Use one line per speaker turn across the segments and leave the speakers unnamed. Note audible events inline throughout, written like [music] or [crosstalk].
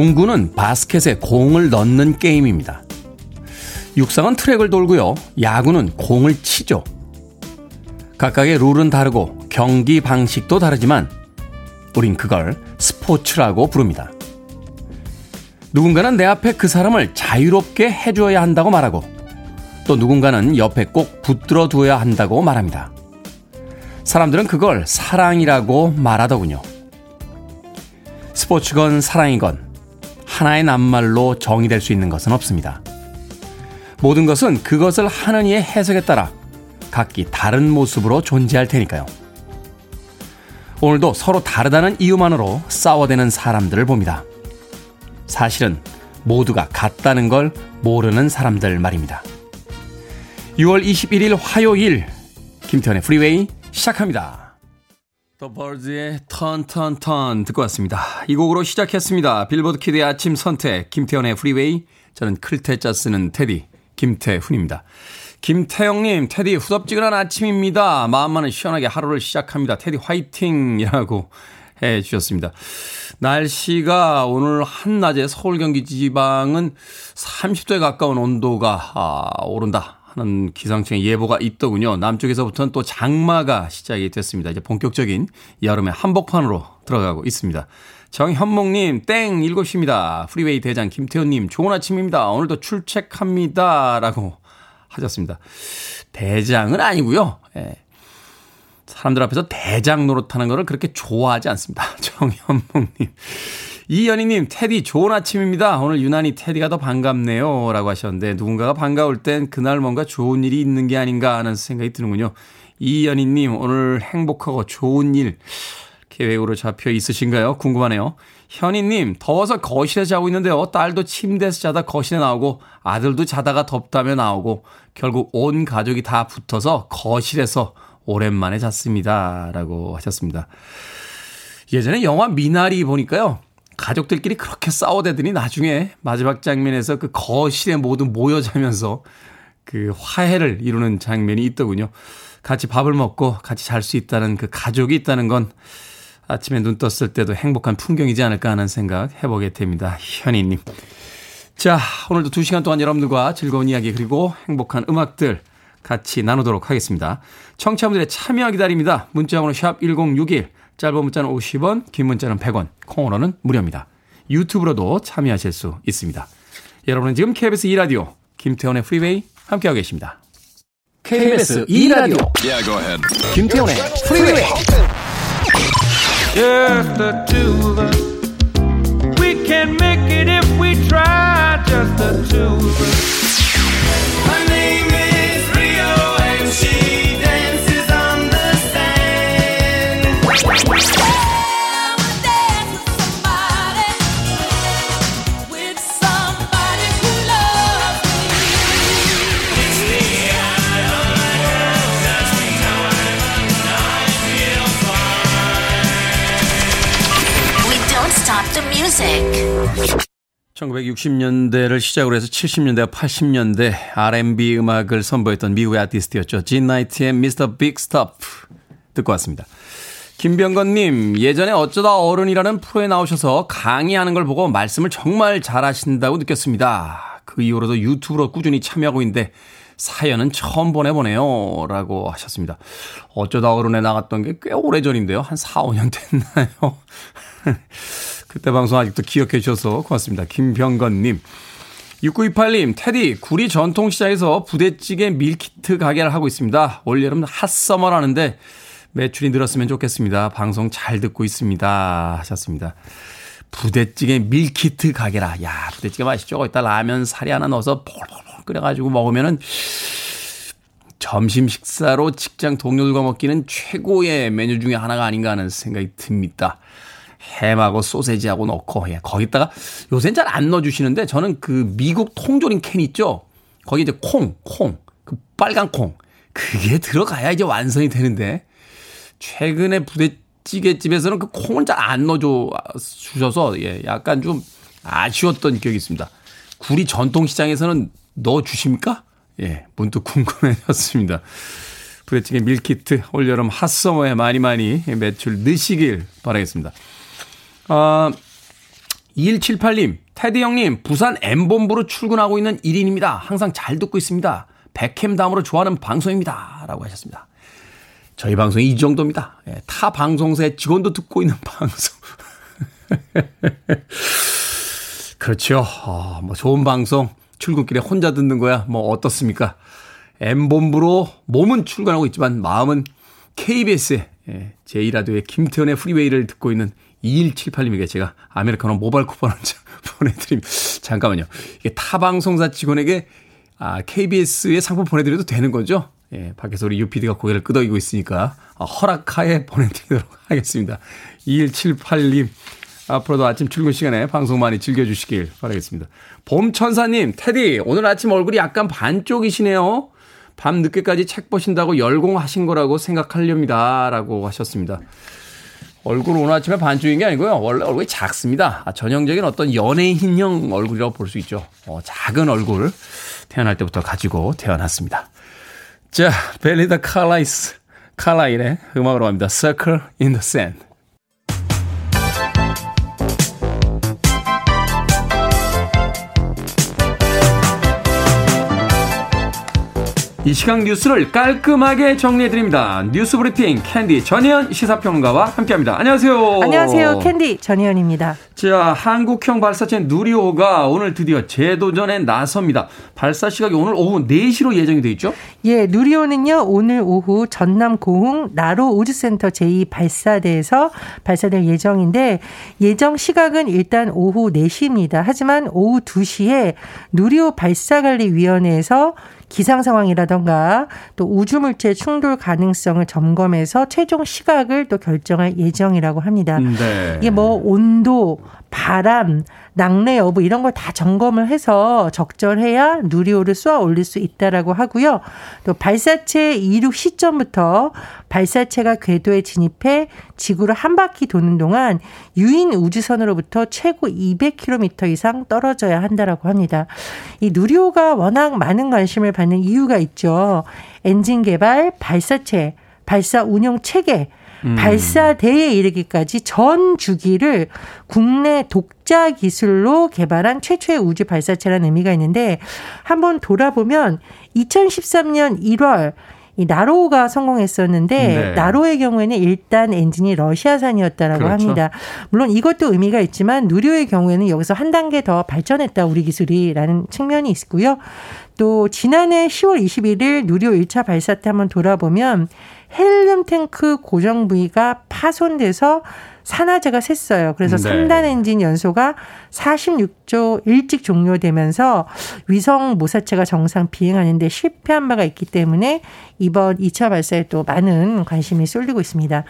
농구는 바스켓에 공을 넣는 게임입니다. 육상은 트랙을 돌고요. 야구는 공을 치죠. 각각의 룰은 다르고 경기 방식도 다르지만 우린 그걸 스포츠라고 부릅니다. 누군가는 내 앞에 그 사람을 자유롭게 해줘야 한다고 말하고 또 누군가는 옆에 꼭 붙들어 두어야 한다고 말합니다. 사람들은 그걸 사랑이라고 말하더군요. 스포츠건 사랑이건 하나의 낱말로 정의될 수 있는 것은 없습니다. 모든 것은 그것을 하는 이의 해석에 따라 각기 다른 모습으로 존재할 테니까요. 오늘도 서로 다르다는 이유만으로 싸워대는 사람들을 봅니다. 사실은 모두가 같다는 걸 모르는 사람들 말입니다. 6월 21일 화요일 김태현의 프리웨이 시작합니다. The Byrds의 Turn Turn Turn 듣고 왔습니다. 이 곡으로 시작했습니다. 빌보드 kid의 아침 선택 김태현의 프리웨이 저는 클 태 자 쓰는 테디 김태훈입니다. 김태영님, 테디 후덥지근한 아침입니다. 마음만은 시원하게 하루를 시작합니다. 테디 화이팅이라고 해 주셨습니다. 날씨가 오늘 한낮에 서울 경기 지방은 30도에 가까운 온도가 아, 오른다 하는 기상청의 예보가 있더군요. 남쪽에서부터는 또 장마가 시작이 됐습니다. 이제 본격적인 여름의 한복판으로 들어가고 있습니다. 정현목님, 땡, 7시입니다. 프리웨이 대장 김태훈님, 좋은 아침입니다. 오늘도 출첵합니다. 라고 하셨습니다. 대장은 아니고요. 예. 사람들 앞에서 대장 노릇하는 거를 그렇게 좋아하지 않습니다. [laughs] 정현목님. 이연희님, 테디 좋은 아침입니다. 오늘 유난히 테디가 더 반갑네요. 라고 하셨는데, 누군가가 반가울 땐 그날 뭔가 좋은 일이 있는 게 아닌가 하는 생각이 드는군요. 이연희님, 오늘 행복하고 좋은 일 계획으로 잡혀 있으신가요? 궁금하네요. 현희님, 더워서 거실에 자고 있는데요. 딸도 침대에서 자다 거실에 나오고, 아들도 자다가 덥다며 나오고, 결국 온 가족이 다 붙어서 거실에서 오랜만에 잤습니다. 라고 하셨습니다. 예전에 영화 미나리 보니까요. 가족들끼리 그렇게 싸워대더니 나중에 마지막 장면에서 그 거실에 모두 모여 자면서 그 화해를 이루는 장면이 있더군요. 같이 밥을 먹고 같이 잘 수 있다는 그 가족이 있다는 건 아침에 눈 떴을 때도 행복한 풍경이지 않을까 하는 생각 해보게 됩니다. 현희님. 자, 오늘도 두 시간 동안 여러분들과 즐거운 이야기 그리고 행복한 음악들 같이 나누도록 하겠습니다. 청취자분들의 참여 기다립니다. 문자번호 샵 1061, 짧은 문자는 50원, 긴 문자는 100원, 콩으로는 무료입니다. 유튜브로도 참여하실 수 있습니다. 여러분은 지금 KBS 2라디오 김태원의 프리웨이 함께하고 계십니다. KBS 2라디오 yeah, 김태원의 프리웨이 Just the two of us We can make it if we try Just the two of us 1960년대를 시작으로 해서 70년대와 80년대 R&B 음악을 선보였던 미국의 아티스트였죠. 진 나이트의 Mr. Big Stuff 듣고 왔습니다. 김병건님, 예전에 어쩌다 어른이라는 프로에 나오셔서 강의하는 걸 보고 말씀을 정말 잘하신다고 느꼈습니다. 그 이후로도 유튜브로 꾸준히 참여하고 있는데 사연은 처음 보내보네요. 라고 하셨습니다. 어쩌다 어른에 나갔던 게 꽤 오래전인데요. 한 4, 5년 됐나요? [laughs] 그때 방송 아직도 기억해 주셔서 고맙습니다. 김병건님. 6928님, 테디, 구리 전통시장에서 부대찌개 밀키트 가게를 하고 있습니다. 올여름 hot summer라는데 매출이 늘었으면 좋겠습니다. 방송 잘 듣고 있습니다. 하셨습니다. 부대찌개 밀키트 가게라. 야, 부대찌개 맛있죠? 거기다 라면 사리 하나 넣어서 폴폴폴 끓여가지고 먹으면은 점심 식사로 직장 동료들과 먹기는 최고의 메뉴 중에 하나가 아닌가 하는 생각이 듭니다. 햄하고 소세지하고 넣고 예, 거기다가 요새는 잘 안 넣어주시는데 저는 그 미국 통조림 캔 있죠. 거기 이제 콩, 콩, 그 빨간 콩 그게 들어가야 이제 완성이 되는데 최근에 부대찌개 집에서는 그 콩을 잘 안 넣어줘 주셔서 예, 약간 좀 아쉬웠던 기억이 있습니다. 구리 전통시장에서는 넣어 주십니까? 예, 문득 궁금해졌습니다. 부대찌개 밀키트 올여름 핫서머에 많이 많이 매출 넣으시길 바라겠습니다. 아, 2178님, 테디 형님, 부산 M본부로 출근하고 있는 1인입니다. 항상 잘 듣고 있습니다. 백캠 다음으로 좋아하는 방송입니다. 라고 하셨습니다. 저희 방송이 이 정도입니다. 예, 타 방송사의 직원도 듣고 있는 [laughs] 방송. 그렇죠. 어, 뭐 좋은 방송 출근길에 혼자 듣는 거야. 뭐 어떻습니까? M본부로 몸은 출근하고 있지만 마음은 KBS의 예, 제2라디오의 김태현의 프리웨이를 듣고 있는 2178님에게 제가 아메리카노 모바일 쿠폰 한 장 [laughs] 보내드립니다. 잠깐만요. 이게 타 방송사 직원에게 아, KBS의 상품 보내드려도 되는 거죠? 예, 밖에서 우리 UPD가 고개를 끄덕이고 있으니까 아, 허락하에 보내드리도록 하겠습니다. 2178님, 앞으로도 아침 출근 시간에 방송 많이 즐겨주시길 바라겠습니다. 봄천사님, 테디, 오늘 아침 얼굴이 약간 반쪽이시네요. 밤 늦게까지 책 보신다고 열공하신 거라고 생각하렵니다. 라고 하셨습니다. 얼굴 오늘 아침에 반쪽인 게 아니고요. 원래 얼굴이 작습니다. 아, 전형적인 어떤 연예인형 얼굴이라고 볼 수 있죠. 어, 작은 얼굴 태어날 때부터 가지고 태어났습니다. 자, 벨린다 칼라이스, 칼라일의 음악으로 갑니다. Circle in the Sand. 이 시각 뉴스를 깔끔하게 정리해드립니다. 뉴스 브리핑 캔디 전혜연 시사평론가와 함께합니다. 안녕하세요.
안녕하세요. 캔디 전혜연입니다.
자, 한국형 발사체 누리호가 오늘 드디어 재도전에 나섭니다. 발사 시각이 오늘 오후 4시로 예정이 돼 있죠?
예, 누리호는요, 오늘 오후 전남 고흥 나로 우주센터 제2 발사대에서 발사될 예정인데, 예정 시각은 일단 오후 4시입니다. 하지만 오후 2시에 누리호 발사관리위원회에서 기상 상황이라던가 또 우주 물체 충돌 가능성을 점검해서 최종 시각을 또 결정할 예정이라고 합니다. 네. 이게 뭐 온도, 바람, 낙뢰 여부 이런 걸 다 점검을 해서 적절해야 누리호를 쏘아 올릴 수 있다라고 하고요. 또 발사체 이륙 시점부터 발사체가 궤도에 진입해 지구를 한 바퀴 도는 동안 유인 우주선으로부터 최고 200km 이상 떨어져야 한다라고 합니다. 이 누리호가 워낙 많은 관심을 받는 이유가 있죠. 엔진 개발, 발사체, 발사 운영 체계 음. 발사대에 이르기까지 전 주기를 국내 독자 기술로 개발한 최초의 우주 발사체라는 의미가 있는데 한번 돌아보면 2013년 1월 이 나로가 성공했었는데 네. 나로의 경우에는 일단 엔진이 러시아산이었다라고 그렇죠. 합니다. 물론 이것도 의미가 있지만 누리호의 경우에는 여기서 한 단계 더 발전했다 우리 기술이라는 측면이 있고요. 또 지난해 10월 21일 누리호 1차 발사 때 한번 돌아보면 헬륨 탱크 고정 부위가 파손돼서 산화제가 샜어요. 그래서 네. 3단 엔진 연소가 46조 일찍 종료되면서 위성 모사체가 정상 비행하는데 실패한 바가 있기 때문에 이번 2차 발사에 또 많은 관심이 쏠리고 있습니다.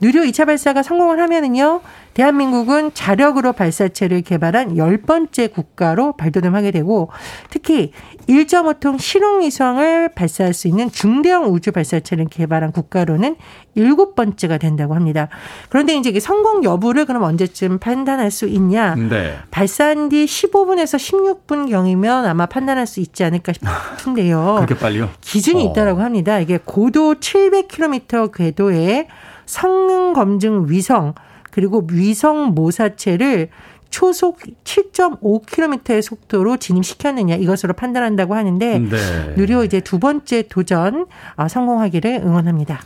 누리호 2차 발사가 성공을 하면은요. 대한민국은 자력으로 발사체를 개발한 열 번째 국가로 발돋움하게 되고 특히 1.5톤 실용위성을 발사할 수 있는 중대형 우주 발사체를 개발한 국가로는 일곱 번째가 된다고 합니다. 그런데 이제 성공 여부를 그럼 언제쯤 판단할 수 있냐? 네. 발사한 뒤 15분에서 16분 경이면 아마 판단할 수 있지 않을까 싶은데요. [laughs]
그렇게 빨리요?
기준이 어. 있다라고 합니다. 이게 고도 700km 궤도에 성능 검증 위성 그리고 위성 모사체를 초속 7.5km의 속도로 진입시켰느냐 이것으로 판단한다고 하는데 네. 누리호 이제 두 번째 도전 어, 성공하기를 응원합니다.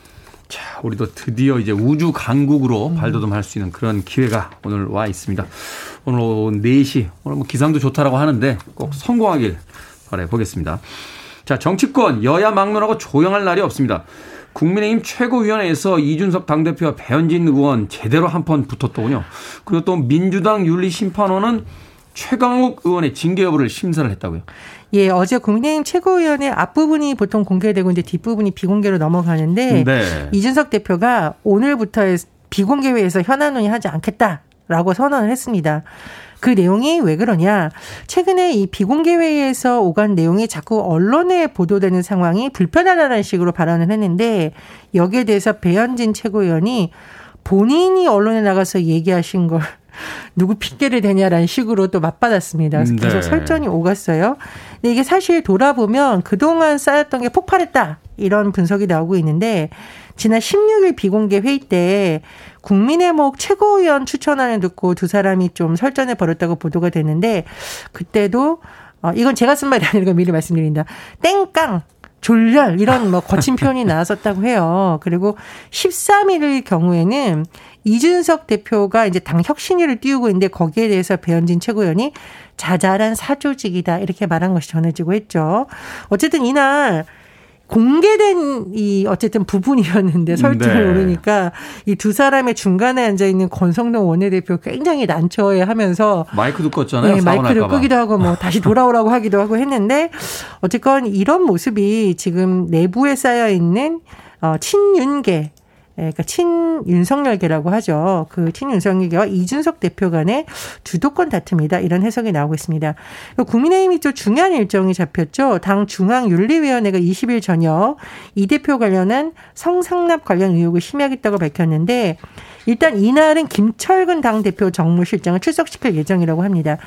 자, 우리도 드디어 이제 우주 강국으로 음. 발돋움할 수 있는 그런 기회가 오늘 와 있습니다. 오늘 오후 4시 오늘 뭐 기상도 좋다라고 하는데 꼭 성공하길 바래 보겠습니다. 자, 정치권 여야 막론하고 조용할 날이 없습니다. 국민의힘 최고위원회에서 이준석 당대표와 배현진 의원 제대로 한 판 붙었더군요. 그리고 또 민주당 윤리심판원은 최강욱 의원의 징계 여부를 심사를 했다고요.
예, 어제 국민의힘 최고위원회 앞부분이 보통 공개되고 이제 뒷부분이 비공개로 넘어가는데 네. 이준석 대표가 오늘부터 비공개회에서 현안 논의하지 않겠다라고 선언을 했습니다. 그 내용이 왜 그러냐. 최근에 이 비공개 회의에서 오간 내용이 자꾸 언론에 보도되는 상황이 불편하다는 식으로 발언을 했는데 여기에 대해서 배현진 최고위원이 본인이 언론에 나가서 얘기하신 걸 누구 핑계를 대냐라는 식으로 또 맞받았습니다. 그래서 계속 네. 설전이 오갔어요. 근데 이게 사실 돌아보면 그동안 쌓였던 게 폭발했다. 이런 분석이 나오고 있는데 지난 16일 비공개 회의 때 국민의목 최고위원 추천안을 듣고 두 사람이 좀 설전을 벌였다고 보도가 됐는데 그때도 어, 이건 제가 쓴 말이 아니고 미리 말씀드린다. 땡깡 졸렬 이런 뭐 거친 표현이 나왔었다고 해요. 그리고 13일 경우에는 이준석 대표가 이제 당 혁신위를 띄우고 있는데 거기에 대해서 배현진 최고위원이 자잘한 사조직이다 이렇게 말한 것이 전해지고 했죠. 어쨌든 이날 공개된 이 어쨌든 부분이었는데 설정을 네. 모르니까 이 두 사람의 중간에 앉아 있는 권성동 원내대표 굉장히 난처해 하면서
마이크도 껐잖아요. 네,
마이크를 끄기도 하고 뭐 다시 [laughs] 돌아오라고 하기도 하고 했는데 어쨌건 이런 모습이 지금 내부에 쌓여 있는 어 친윤계 예, 그러니까 친윤석열계라고 하죠. 그 친윤석열계와 이준석 대표 간의 주도권 다툼이다. 이런 해석이 나오고 있습니다. 국민의힘이 좀 중요한 일정이 잡혔죠. 당 중앙윤리위원회가 20일 저녁 이 대표 관련한 성상납 관련 의혹을 심의하겠다고 밝혔는데 일단 이날은 김철근 당대표 정무실장을 출석시킬 예정이라고 합니다.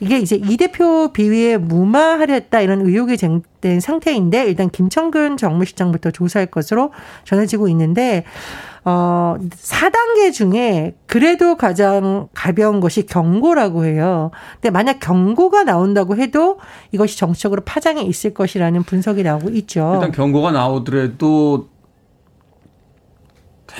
이게 이제 이 대표 비위에 무마하려 했다 이런 의혹이 된 상태인데 일단 김청근 정무실장부터 조사할 것으로 전해지고 있는데 어 4단계 중에 그래도 가장 가벼운 것이 경고라고 해요. 근데 만약 경고가 나온다고 해도 이것이 정치적으로 파장이 있을 것이라는 분석이 나오고 있죠.
일단 경고가 나오더라도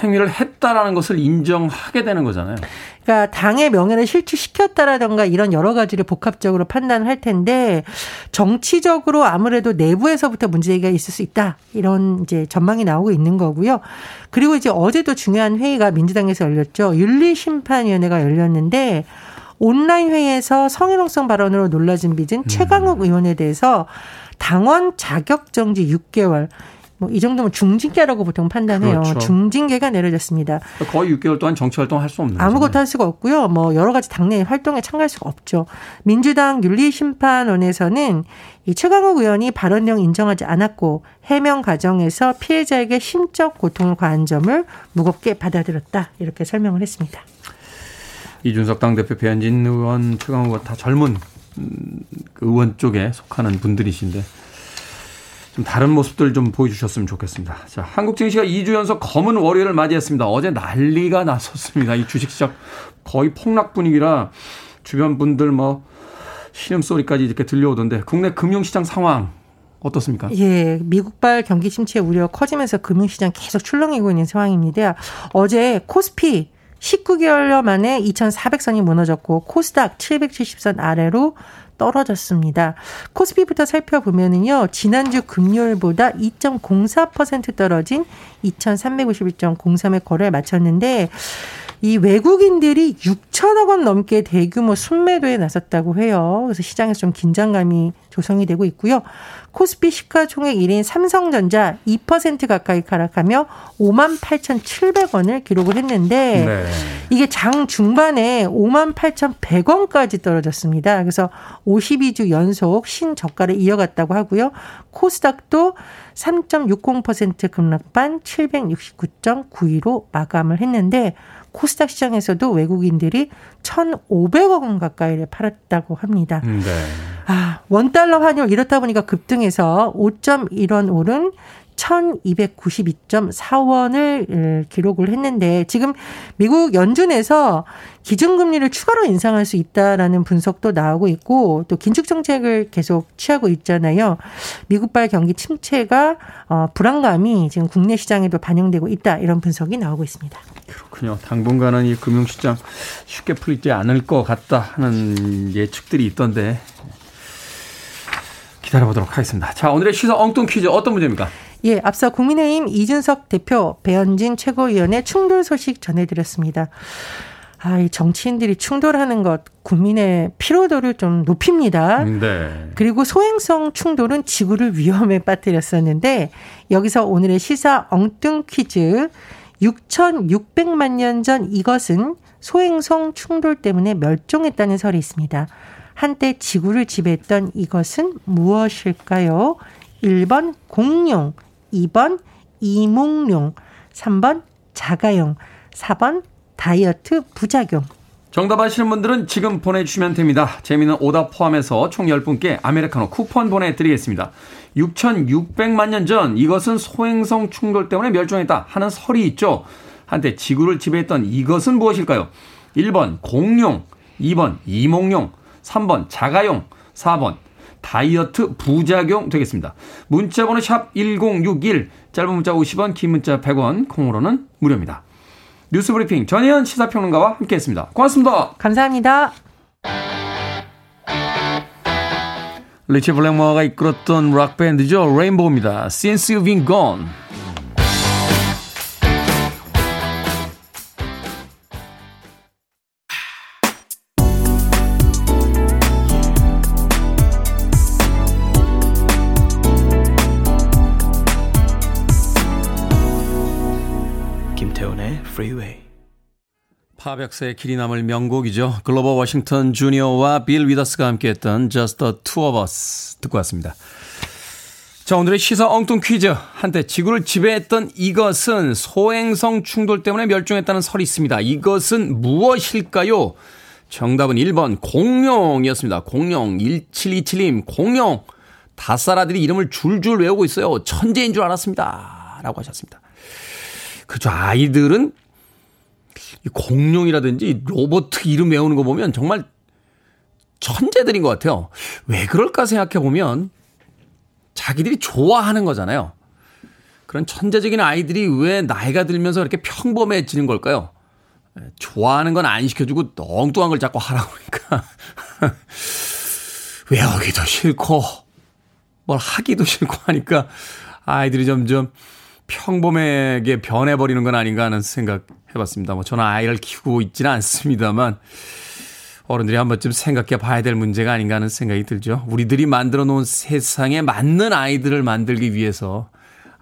행위를 했다라는 것을 인정하게 되는 거잖아요.
그러니까 당의 명예를 실추시켰다라던가 이런 여러 가지를 복합적으로 판단을 할 텐데 정치적으로 아무래도 내부에서부터 문제가 있을 수 있다 이런 이제 전망이 나오고 있는 거고요. 그리고 이제 어제도 중요한 회의가 민주당에서 열렸죠. 윤리심판위원회가 열렸는데 온라인 회의에서 성희롱성 발언으로 놀라진 빚은 음. 최강욱 의원에 대해서 당원 자격 정지 6개월 뭐 이 정도면 중징계라고 보통 판단해요. 그렇죠. 중징계가 내려졌습니다.
거의 6개월 동안 정치 활동할 수 없는
아무것도 거잖아요. 할 수가 없고요. 뭐 여러 가지 당내 활동에 참가할 수가 없죠. 민주당 윤리심판원에서는 이 최강욱 의원이 발언 내용 인정하지 않았고 해명 과정에서 피해자에게 심적 고통을 가한 점을 무겁게 받아들였다 이렇게 설명을 했습니다.
이준석 당대표 배현진 의원 최강욱 의원 다 젊은 음, 그 의원 쪽에 속하는 분들이신데 좀 다른 모습들 좀 보여주셨으면 좋겠습니다. 자, 한국 증시가 2주 연속 검은 월요일을 맞이했습니다. 어제 난리가 났었습니다. 이 주식 시장 거의 폭락 분위기라 주변 분들 뭐 신음소리까지 이렇게 들려오던데 국내 금융시장 상황 어떻습니까?
예, 미국발 경기 침체 우려 커지면서 금융시장 계속 출렁이고 있는 상황입니다. 어제 코스피 19개월여 만에 2,400선이 무너졌고 코스닥 770선 아래로 떨어졌습니다. 코스피부터 살펴보면은요, 지난주 금요일보다 2.04% 떨어진 2,351.03의 거래를 마쳤는데, 이 외국인들이 6천억 원 넘게 대규모 순매도에 나섰다고 해요. 그래서 시장에서 좀 긴장감이 조성이 되고 있고요. 코스피 시가총액 1인 삼성전자 2% 가까이 하락하며 5만 8,700원을 기록을 했는데 네. 이게 장 중반에 5만 8,100원까지 떨어졌습니다. 그래서 52주 연속 신저가를 이어갔다고 하고요. 코스닥도 3.60% 급락반 769.92로 마감을 했는데 코스닥 시장에서도 외국인들이 1,500억 원 가까이를 팔았다고 합니다. 네. 아, 원달러 환율 이렇다 보니까 급등해서 5.1원 오른 1292.4원을 기록을 했는데 지금 미국 연준에서 기준금리를 추가로 인상할 수 있다라는 분석도 나오고 있고 또 긴축 정책을 계속 취하고 있잖아요. 미국발 경기 침체가 어 불안감이 지금 국내 시장에도 반영되고 있다 이런 분석이 나오고 있습니다.
그렇군요. 당분간은 이 금융시장 쉽게 풀리지 않을 것 같다 하는 예측들이 있던데 기다려보도록 하겠습니다. 자, 오늘의 시사 엉뚱 퀴즈 어떤 문제입니까?
예, 앞서 국민의힘 이준석 대표, 배현진 최고위원의 충돌 소식 전해드렸습니다. 아, 이 정치인들이 충돌하는 것 국민의 피로도를 좀 높입니다. 네. 그리고 소행성 충돌은 지구를 위험에 빠뜨렸었는데 여기서 오늘의 시사 엉뚱 퀴즈 6,600만 년 전 이것은 소행성 충돌 때문에 멸종했다는 설이 있습니다. 한때 지구를 지배했던 이것은 무엇일까요? 1번 공룡, 2번 이몽룡, 3번 자가용, 4번 다이어트 부작용.
정답 아시는 분들은 지금 보내주시면 됩니다. 재미는 오답 포함해서 총 10분께 아메리카노 쿠폰 보내드리겠습니다. 6,600만 년 전 이것은 소행성 충돌 때문에 멸종했다 하는 설이 있죠. 한때 지구를 지배했던 이것은 무엇일까요? 1번 공룡, 2번 이몽룡, 3번 자가용, 4번 다이어트 부작용 되겠습니다. 문자번호 샵 1061, 짧은 문자 50원, 긴 문자 100원, 콩으로는 무료입니다. 뉴스브리핑 전혜연 시사평론가와 함께했습니다. 고맙습니다.
감사합니다.
리치 블랙모어가 이끌었던 락밴드죠. 레인보우입니다. Since You've Been Gone. 파백세의 길이 남을 명곡이죠. 글로버 워싱턴 주니어와 빌 위더스가 함께했던 Just the Two of Us 듣고 왔습니다. 자, 오늘의 시사 엉뚱 퀴즈. 한때 지구를 지배했던 이것은 소행성 충돌 때문에 멸종했다는 설이 있습니다. 이것은 무엇일까요? 정답은 1번 공룡이었습니다. 공룡 1727님 공룡 다사라들이 이름을 줄줄 외우고 있어요. 천재인 줄 알았습니다. 라고 하셨습니다. 그죠. 아이들은 공룡이라든지 로봇 이름 외우는 거 보면 정말 천재들인 것 같아요. 왜 그럴까 생각해 보면 자기들이 좋아하는 거잖아요. 그런 천재적인 아이들이 왜 나이가 들면서 이렇게 평범해지는 걸까요? 예, 좋아하는 건 안 시켜주고 엉뚱한 걸 자꾸 하라고 그러니까. 외우기도 [laughs] 싫고, 뭘 하기도 싫고 하니까 아이들이 점점 평범하게 변해버리는 건 아닌가 하는 생각 해봤습니다. 뭐 저는 아이를 키우고 있지는 않습니다만 어른들이 한 번쯤 생각해 봐야 될 문제가 아닌가 하는 생각이 들죠. 우리들이 만들어 놓은 세상에 맞는 아이들을 만들기 위해서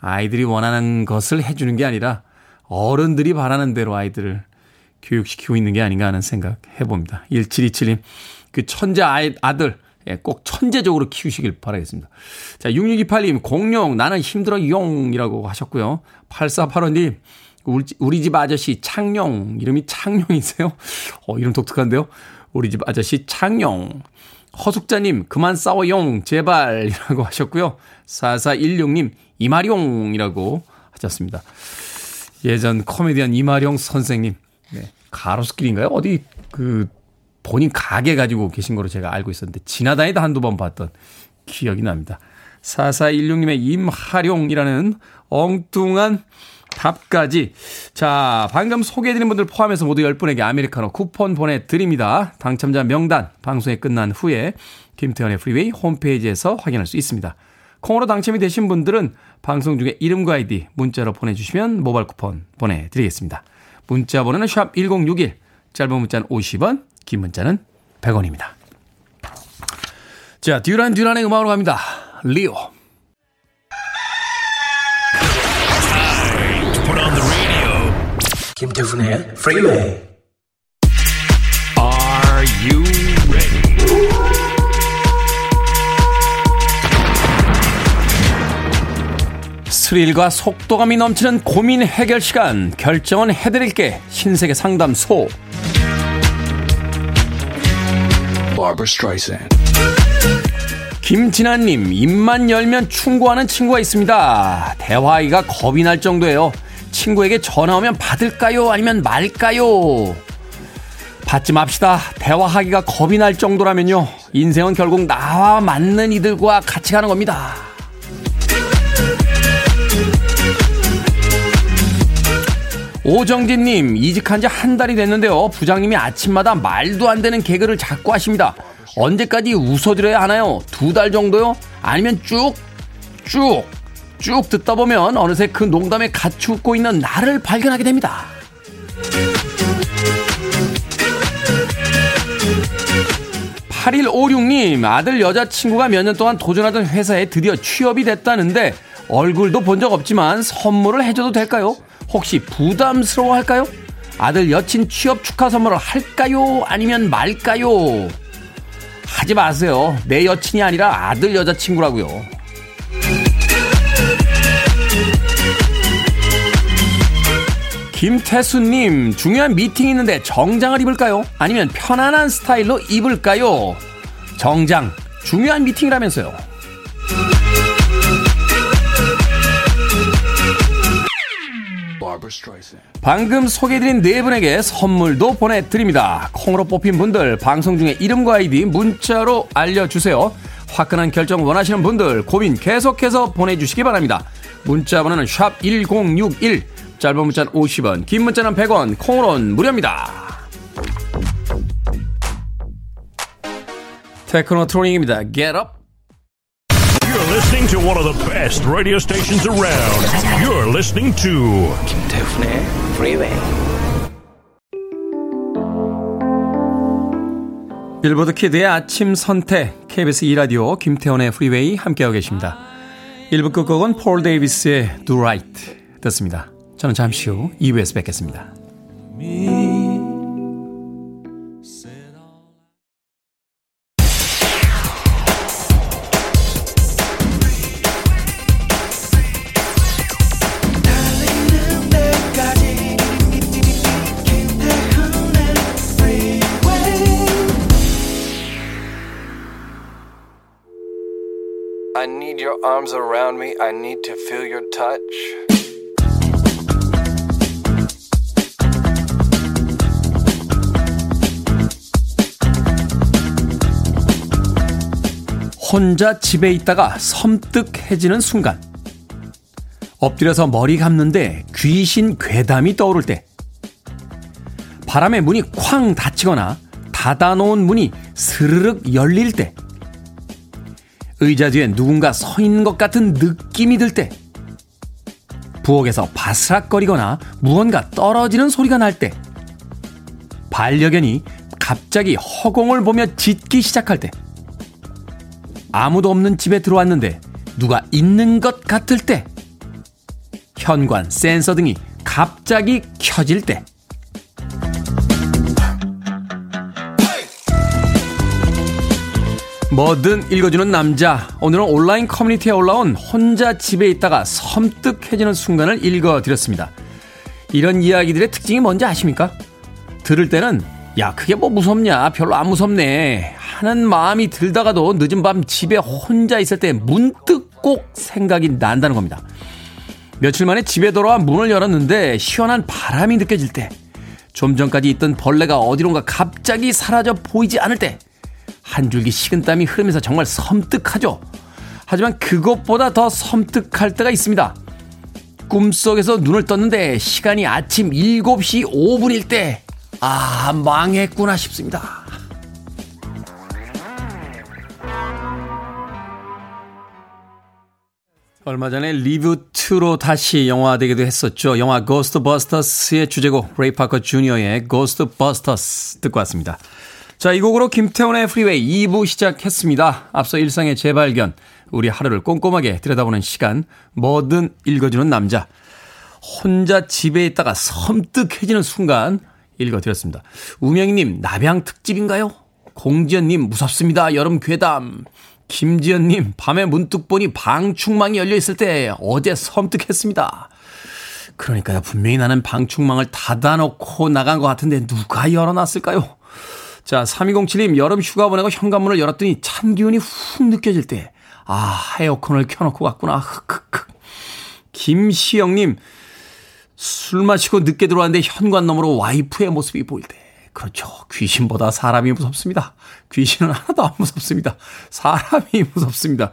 아이들이 원하는 것을 해주는 게 아니라 어른들이 바라는 대로 아이들을 교육시키고 있는 게 아닌가 하는 생각 해봅니다. 1727님, 그 천재 아이, 아들, 예, 꼭 천재적으로 키우시길 바라겠습니다. 자, 6628님, 공룡, 나는 힘들어 용 이라고 하셨고요. 8485님, 우리, 집 아저씨 창룡, 이름이 창룡이세요? [laughs] 어, 이름 독특한데요? 우리 집 아저씨 창룡. 허숙자님, 그만 싸워 용, 제발, [laughs] 이라고 하셨고요. 4416님, 이마룡 이라고 하셨습니다. 예전 코미디언 이마룡 선생님, 네, 가로수길인가요? 어디, 그, 본인 가게 가지고 계신 거로 제가 알고 있었는데 지나다니다 한두 번 봤던 기억이 납니다. 4416님의 임하룡이라는 엉뚱한 답까지. 자, 방금 소개해드린 분들 포함해서 모두 10분에게 아메리카노 쿠폰 보내드립니다. 당첨자 명단 방송이 끝난 후에 김태훈의 프리웨이 홈페이지에서 확인할 수 있습니다. 콩으로 당첨이 되신 분들은 방송 중에 이름과 아이디 문자로 보내주시면 모바일 쿠폰 보내드리겠습니다. 문자 번호는 샵 1061, 짧은 문자는 50원, 긴 문자는 100원입니다. 자, 듀란 듀란의 음악으로 갑니다. Rio. 김태훈의 프리웨이 Are you ready? 스릴과 속도감이 넘치는 고민 해결 시간 결정은 해드릴게 신세계 상담소 Barbara Streisand. 김진아님, 입만 열면 충고하는 친구가 있습니다. 대화하기가 겁이 날 정도예요. 친구에게 전화 오면 받을까요? 아니면 말까요? 받지 맙시다. 대화하기가 겁이 날 정도라면요. 인생은 결국 나와 맞는 이들과 같이 가는 겁니다. 오정진님, 이직한 지 한 달이 됐는데요. 부장님이 아침마다 말도 안 되는 개그를 자꾸 하십니다. 언제까지 웃어드려야 하나요? 두 달 정도요? 아니면 쭉, 쭉, 쭉 듣다 보면 어느새 그 농담에 같이 웃고 있는 나를 발견하게 됩니다. (8156님) 아들 여자친구가 몇 년 동안 도전하던 회사에 드디어 취업이 됐다는데 얼굴도 본 적 없지만 선물을 해줘도 될까요? 혹시 부담스러워 할까요? 아들 여친 취업 축하 선물을 할까요? 아니면 말까요? 하지 마세요. 내 여친이 아니라 아들 여자친구라고요. 김태수님, 중요한 미팅 있는데 정장을 입을까요? 아니면 편안한 스타일로 입을까요? 정장, 중요한 미팅이라면서요. 방금 소개해드린 네 분에게 선물도 보내드립니다. 콩으로 뽑힌 분들 방송 중에 이름과 아이디 문자로 알려주세요. 화끈한 결정 원하시는 분들 고민 계속해서 보내주시기 바랍니다. 문자 번호는 샵 1061, 짧은 문자는 50원, 긴 문자는 100원, 콩으로는 무료입니다. 테크노 트로닝입니다. Get up!
Listening to one of the best radio stations around. You're listening to
김태훈의 Freeway.
빌보드 키드의 아침 선택 KBS 2 라디오 김태훈의 프리웨이 함께하고 계십니다. 1부 끝곡은 폴 데이비스의 Do Right 듣습니다. 저는 잠시 후 2부에서 뵙겠습니다.
I arms around me. I need to feel your touch.
혼자 집에 있다가 섬뜩해지는 순간. 엎드려서 머리 감는데 귀신 괴담이 떠오를 때. 바람에 문이 쾅 닫히거나 닫아놓은 문이 스르륵 열릴 때. 의자 뒤에 누군가 서 있는 것 같은 느낌이 들 때. 부엌에서 바스락거리거나 무언가 떨어지는 소리가 날 때. 반려견이 갑자기 허공을 보며 짖기 시작할 때. 아무도 없는 집에 들어왔는데 누가 있는 것 같을 때. 현관, 센서 등이 갑자기 켜질 때. 뭐든 읽어주는 남자. 오늘은 온라인 커뮤니티에 올라온 혼자 집에 있다가 섬뜩해지는 순간을 읽어드렸습니다. 이런 이야기들의 특징이 뭔지 아십니까? 들을 때는 야 그게 뭐 무섭냐 별로 안 무섭네 하는 마음이 들다가도 늦은 밤 집에 혼자 있을 때 문득 꼭 생각이 난다는 겁니다. 며칠 만에 집에 돌아와 문을 열었는데 시원한 바람이 느껴질 때, 좀 전까지 있던 벌레가 어디론가 갑자기 사라져 보이지 않을 때, 한 줄기 식은땀이 흐르면서 정말 섬뜩하죠. 하지만 그것보다 더 섬뜩할 때가 있습니다. 꿈속에서 눈을 떴는데 시간이 아침 7시 5분일 때, 아, 망했구나 싶습니다. 얼마 전에 reboot로 다시 영화화되기도 했었죠. 영화 Ghostbusters의 주제곡 레이 파커 주니어의 Ghostbusters 듣고 왔습니다. 자, 이 곡으로 김태훈의 프리웨이 2부 시작했습니다. 앞서 일상의 재발견, 우리 하루를 꼼꼼하게 들여다보는 시간, 뭐든 읽어주는 남자. 혼자 집에 있다가 섬뜩해지는 순간 읽어드렸습니다. 우명희님, 남양 특집인가요? 공지연님, 무섭습니다. 여름 괴담. 김지연님, 밤에 문득 보니 방충망이 열려있을 때 어제 섬뜩했습니다. 그러니까요, 분명히 나는 방충망을 닫아놓고 나간 것 같은데 누가 열어놨을까요? 자, 3207님, 여름 휴가 보내고 현관문을 열었더니 찬 기운이 훅 느껴질 때, 아, 에어컨을 켜놓고 갔구나. 흑흑흑. 김시영님, 술 마시고 늦게 들어왔는데 현관 너머로 와이프의 모습이 보일 때. 그렇죠. 귀신보다 사람이 무섭습니다. 귀신은 하나도 안 무섭습니다. 사람이 [laughs] 무섭습니다.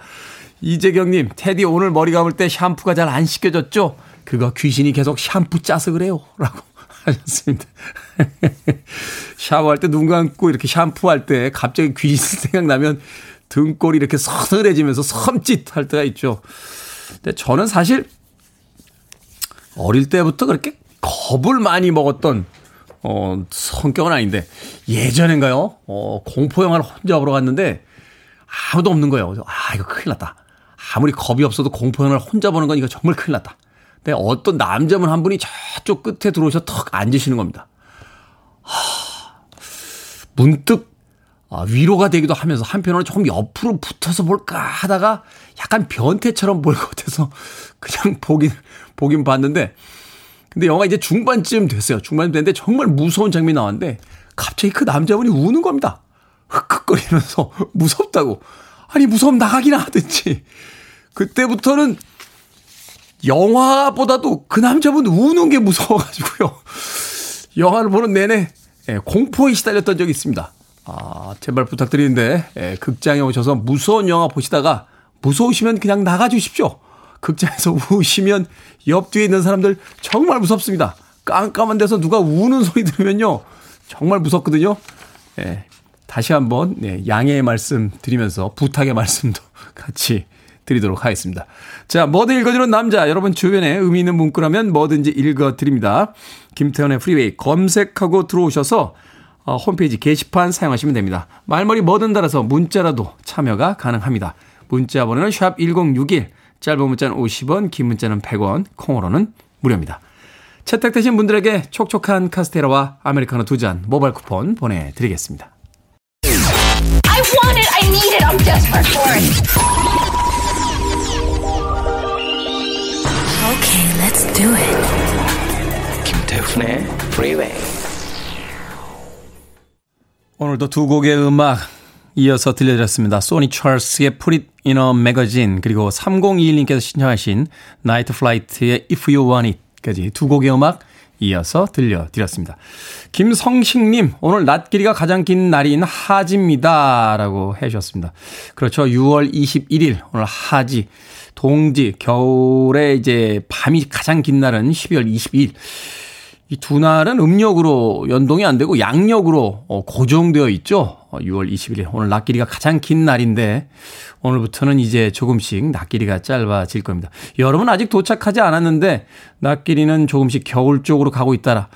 이재경님, 테디 오늘 머리 감을 때 샴푸가 잘 안 씻겨졌죠? 그거 귀신이 계속 샴푸 짜서 그래요. 라고 하셨습니다. [laughs] 샤워할 때 눈 감고 이렇게 샴푸할 때 갑자기 귀신 생각나면 등골이 이렇게 서늘해지면서 섬찟할 때가 있죠. 근데 저는 사실 어릴 때부터 그렇게 겁을 많이 먹었던 어, 성격은 아닌데 예전엔가요? 어, 공포 영화를 혼자 보러 갔는데 아무도 없는 거예요. 아, 이거 큰일 났다. 아무리 겁이 없어도 공포 영화를 혼자 보는 건 이거 정말 큰일 났다. 근데 어떤 남자분 한 분이 저쪽 끝에 들어오셔 턱 앉으시는 겁니다. 하, 문득 아, 위로가 되기도 하면서 한편으로는 조금 옆으로 붙어서 볼까 하다가 약간 변태처럼 보일 것 같아서 [laughs] 그냥 보긴, 보긴 봤는데 근데 영화 이제 중반쯤 됐어요. 중반쯤 됐는데 정말 무서운 장면이 나왔는데 갑자기 그 남자분이 우는 겁니다. 흑흑거리면서 [laughs] 무섭다고. 아니 무서움 나가기나 하든지. 그때부터는 영화보다도 그 남자분 우는 게 무서워가지고요. [laughs] 영화를 보는 내내 예, 공포에 시달렸던 적이 있습니다. 아, 제발 부탁드리는데, 예, 극장에 오셔서 무서운 영화 보시다가 무서우시면 그냥 나가주십시오. 극장에서 [laughs] 우시면 옆 뒤에 있는 사람들 정말 무섭습니다. 깜깜한 데서 누가 우는 소리 들으면요. 정말 무섭거든요. 예, 다시 한번 예, 양해의 말씀 드리면서 부탁의 말씀도 [laughs] 같이 드리도록 하겠습니다. 자, 뭐든 읽어주는 남자. 여러분 주변에 의미 있는 문구라면 뭐든지 읽어드립니다. 김태훈의 프리웨이 검색하고 들어오셔서 어, 홈페이지 게시판 사용하시면 됩니다. 말머리 뭐든 달아서 문자라도 참여가 가능합니다. 문자 번호는 샵 1061, 짧은 문자는 50원, 긴 문자는 100원, 콩으로는 무료입니다. 채택되신 분들에게 촉촉한 카스테라와 아메리카노 두 잔 모바일 쿠폰 보내드리겠습니다.
Let's do it.
김태훈의 Freeway.
오늘도 두 곡의 음악 이어서 들려드렸습니다. 소니 찰스의 Put It in a Magazine 그리고 3021님께서 신청하신 나이트 플라이트의 If You Want It까지 두 곡의 음악 이어서 들려드렸습니다. 김성식님, 오늘 낮 길이가 가장 긴 날인 하지입니다. 라고 해주셨습니다. 그렇죠. 6월 21일, 오늘 하지, 동지, 겨울에 이제 밤이 가장 긴 날은 12월 22일. 이 두 날은 음력으로 연동이 안 되고 양력으로 어, 고정되어 있죠. 6월 어, 21일. 오늘 낮 길이가 가장 긴 날인데 오늘부터는 이제 조금씩 낮 길이가 짧아질 겁니다. 여러분 아직 도착하지 않았는데 낮 길이는 조금씩 겨울 쪽으로 가고 있다라.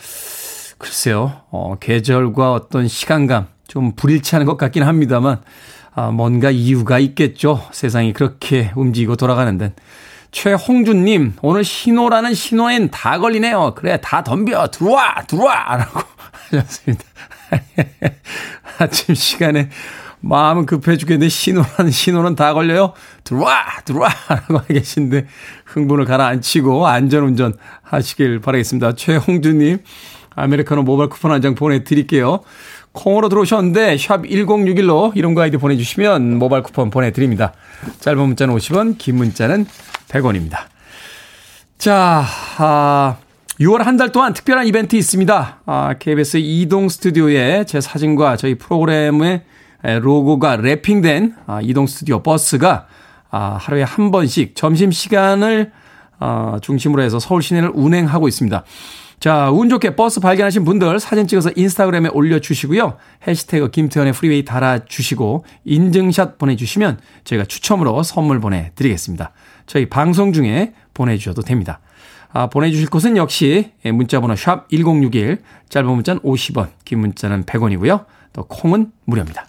글쎄요. 어, 계절과 어떤 시간감 좀 불일치하는 것 같긴 합니다만 아, 뭔가 이유가 있겠죠. 세상이 그렇게 움직이고 돌아가는 데. 최홍준님, 오늘 신호라는 신호엔 다 걸리네요. 그래, 다 덤벼. 들어와! 들어와! [laughs] 라고 하셨습니다. [laughs] 아침 시간에 마음은 급해 죽겠는데 신호라는 신호는 다 걸려요. 들어와! 들어와! [laughs] 라고 하 계신데 흥분을 가라앉히고 안전운전 하시길 바라겠습니다. 최홍준님, 아메리카노 모바일 쿠폰 한 장 보내드릴게요. 콩으로 들어오셨는데 샵 1061로 이름과 아이디 보내주시면 모바일 쿠폰 보내드립니다. 짧은 문자는 50원, 긴 문자는 100원입니다. 자, 아, 6월 한 달 동안 특별한 이벤트 있습니다. 아, KBS 이동 스튜디오에 제 사진과 저희 프로그램의 로고가 랩핑된 아, 이동 스튜디오 버스가 아, 하루에 한 번씩 점심시간을 아, 중심으로 해서 서울 시내를 운행하고 있습니다. 자, 운 좋게 버스 발견하신 분들 사진 찍어서 인스타그램에 올려주시고요. 해시태그 김태훈의 프리웨이 달아주시고 인증샷 보내주시면 저희가 추첨으로 선물 보내드리겠습니다. 저희 방송 중에 보내주셔도 됩니다. 아, 보내주실 곳은 역시 문자번호 샵 1061, 짧은 문자는 50원, 긴 문자는 100원이고요. 또 콩은 무료입니다.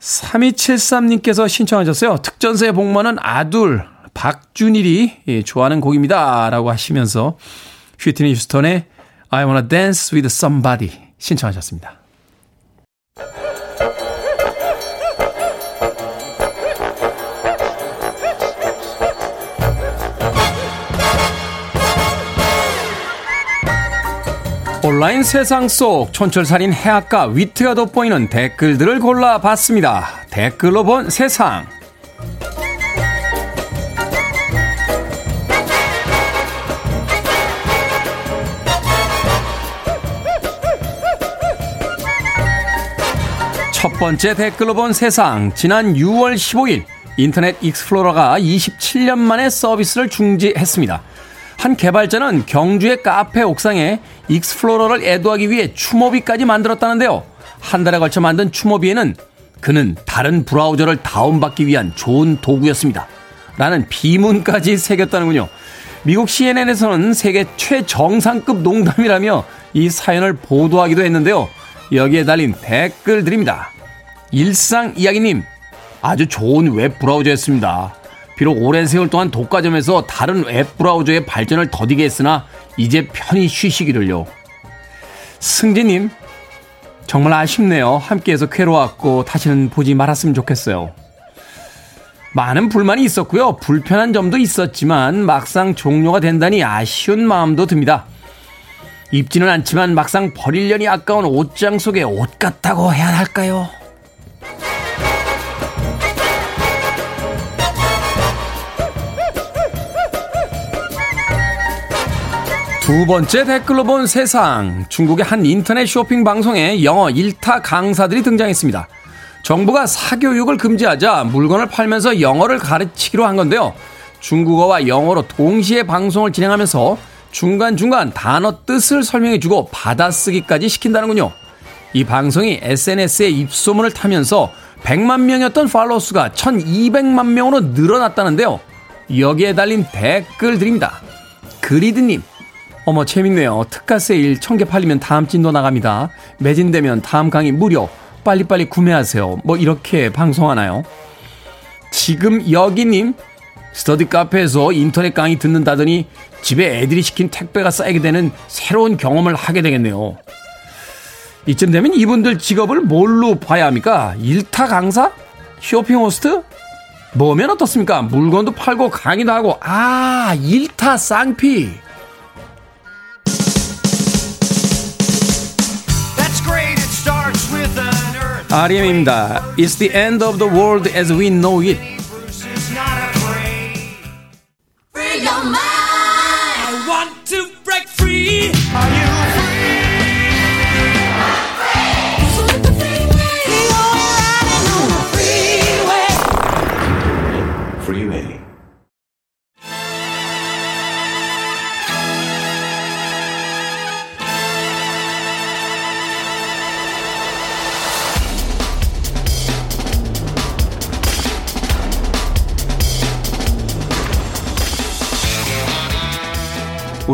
3273님께서 신청하셨어요. 특전사에 복무하는 아들 박준일이 좋아하는 곡입니다. 라고 하시면서 휘트니 휴스턴의 I wanna dance with somebody 신청하셨습니다. 온라인 세상 속 촌철살인 해악과 위트가 돋보이는 댓글들을 골라봤습니다. 댓글로 본 세상. 번째 댓글로 본 세상. 지난 6월 15일 인터넷 익스플로러가 27년 만에 서비스를 중지했습니다. 한 개발자는 경주의 카페 옥상에 익스플로러를 애도하기 위해 추모비까지 만들었다는데요. 한 달에 걸쳐 만든 추모비에는 그는 다른 브라우저를 다운받기 위한 좋은 도구였습니다. 라는 비문까지 새겼다는군요. 미국 CNN에서는 세계 최정상급 농담이라며 이 사연을 보도하기도 했는데요. 여기에 달린 댓글들입니다. 일상 이야기님, 아주 좋은 웹 브라우저였습니다. 비록 오랜 세월 동안 독과점해서 다른 웹 브라우저의 발전을 더디게 했으나 이제 편히 쉬시기를요. 승진님, 정말 아쉽네요. 함께해서 괴로웠고 다시는 보지 말았으면 좋겠어요. 많은 불만이 있었고요. 불편한 점도 있었지만 막상 종료가 된다니 아쉬운 마음도 듭니다. 입지는 않지만 막상 버리려니 아까운 옷장 속에 옷 같다고 해야 할까요? 두 번째 댓글로 본 세상. 중국의 한 인터넷 쇼핑 방송에 영어 1타 강사들이 등장했습니다. 정부가 사교육을 금지하자 물건을 팔면서 영어를 가르치기로 한 건데요. 중국어와 영어로 동시에 방송을 진행하면서 중간중간 단어 뜻을 설명해주고 받아쓰기까지 시킨다는군요. 이 방송이 SNS에 입소문을 타면서 100만 명이었던 팔로워 수가 1200만 명으로 늘어났다는데요. 여기에 달린 댓글들입니다. 그리드님, 어머 재밌네요. 특가 세일 1000개 팔리면 다음 진도 나갑니다. 매진되면 다음 강의 무료. 빨리빨리 구매하세요. 뭐 이렇게 방송하나요? 지금 여기님 스터디 카페에서 인터넷 강의 듣는다더니 집에 애들이 시킨 택배가 쌓이게 되는 새로운 경험을 하게 되겠네요. 이쯤 되면 이분들 직업을 뭘로 봐야 합니까? 일타 강사? 쇼핑 호스트? 뭐면 어떻습니까? 물건도 팔고 강의도 하고 아 일타 쌍피 RM입니다. It's the end of the world as we know it.